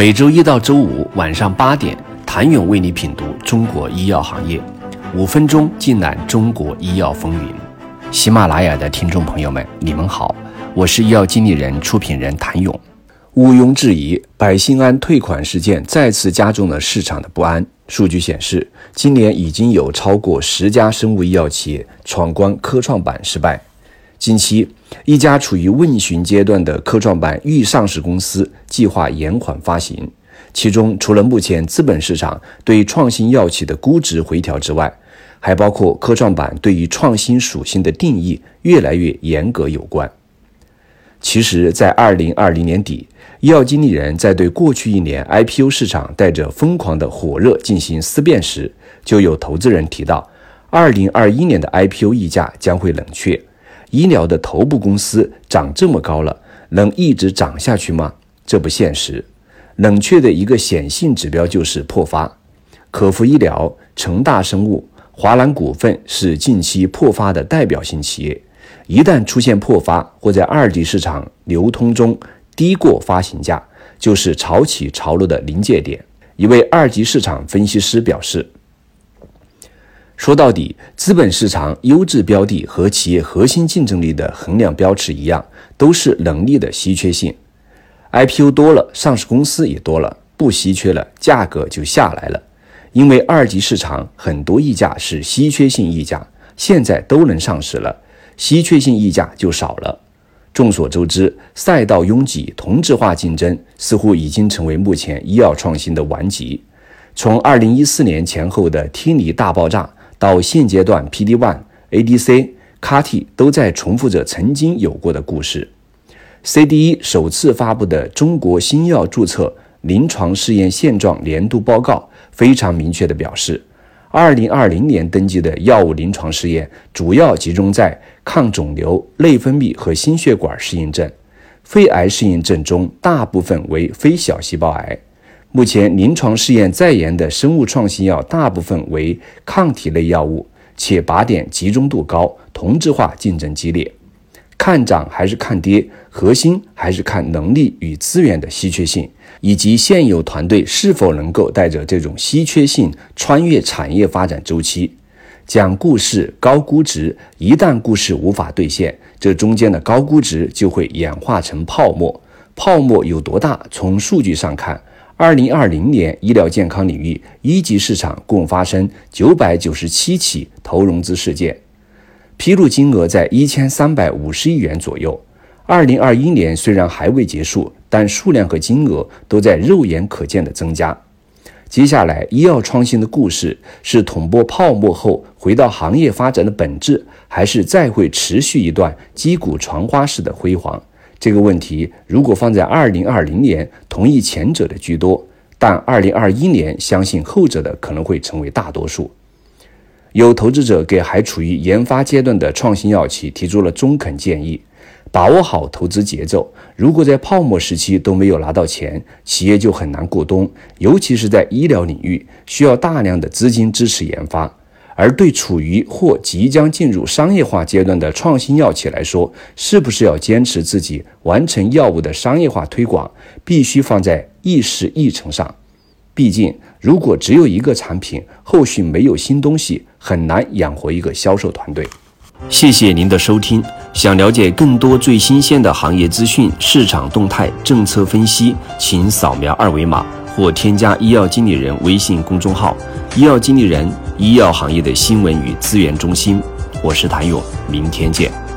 每周一到周五晚上八点，谭勇为你品读中国医药行业，五分钟尽览中国医药风云。喜马拉雅的听众朋友们，你们好，我是医药经理人、出品人谭勇。毋庸置疑，百姓安退款事件再次加重了市场的不安。数据显示，今年已经有超过十家生物医药企业闯关科创板失败。近期，一家处于问询阶段的科创板预上市公司计划延缓发行，其中除了目前资本市场对创新药企的估值回调之外，还包括科创板对于创新属性的定义越来越严格有关。其实，在二零二零年底，医药经理人在对过去一年 IPO 市场带着疯狂的火热进行思辨时，就有投资人提到，二零二一年的 IPO 溢价将会冷却。医疗的头部公司涨这么高了，能一直涨下去吗？这不现实。冷却的一个显性指标就是破发。可孚医疗、成大生物、华南股份是近期破发的代表性企业。一旦出现破发，或在二级市场流通中低过发行价，就是潮起潮落的临界点。一位二级市场分析师表示。说到底，资本市场优质标的和企业核心竞争力的衡量标尺一样，都是能力的稀缺性。IPO 多了，上市公司也多了，不稀缺了，价格就下来了。因为二级市场很多溢价是稀缺性溢价，现在都能上市了，稀缺性溢价就少了。众所周知，赛道拥挤、同质化竞争似乎已经成为目前医药创新的顽疾。从2014年前后的听力大爆炸。到现阶段，PD-1、ADC、CAR-T 都在重复着曾经有过的故事。CDE 首次发布的中国新药注册临床试验现状年度报告非常明确地表示，2020年登记的药物临床试验主要集中在抗肿瘤、内分泌和心血管适应症，肺癌适应症中大部分为非小细胞癌。目前临床试验在研的生物创新药大部分为抗体类药物，且靶点集中度高，同质化竞争激烈。看涨还是看跌，核心还是看能力与资源的稀缺性，以及现有团队是否能够带着这种稀缺性穿越产业发展周期。讲故事高估值，一旦故事无法兑现，这中间的高估值就会演化成泡沫。泡沫有多大？从数据上看。二零二零年，医疗健康领域一级市场共发生九百九十七起投融资事件，披露金额在一千三百五十亿元左右。二零二一年虽然还未结束，但数量和金额都在肉眼可见的增加。接下来，医药创新的故事是捅破泡沫后回到行业发展的本质，还是再会持续一段击鼓传花式的辉煌？这个问题如果放在二零二零年，同意前者的居多，但二零二一年相信后者的可能会成为大多数。有投资者给还处于研发阶段的创新药企提出了中肯建议：把握好投资节奏。如果在泡沫时期都没有拿到钱，企业就很难过冬，尤其是在医疗领域，需要大量的资金支持研发。而对处于或即将进入商业化阶段的创新药企来说，是不是要坚持自己完成药物的商业化推广，必须放在议事议程上。毕竟，如果只有一个产品，后续没有新东西，很难养活一个销售团队。谢谢您的收听。想了解更多最新鲜的行业资讯、市场动态、政策分析，请扫描二维码或添加医药经理人微信公众号“医药经理人”。医药行业的新闻与资源中心，我是谭勇，明天见。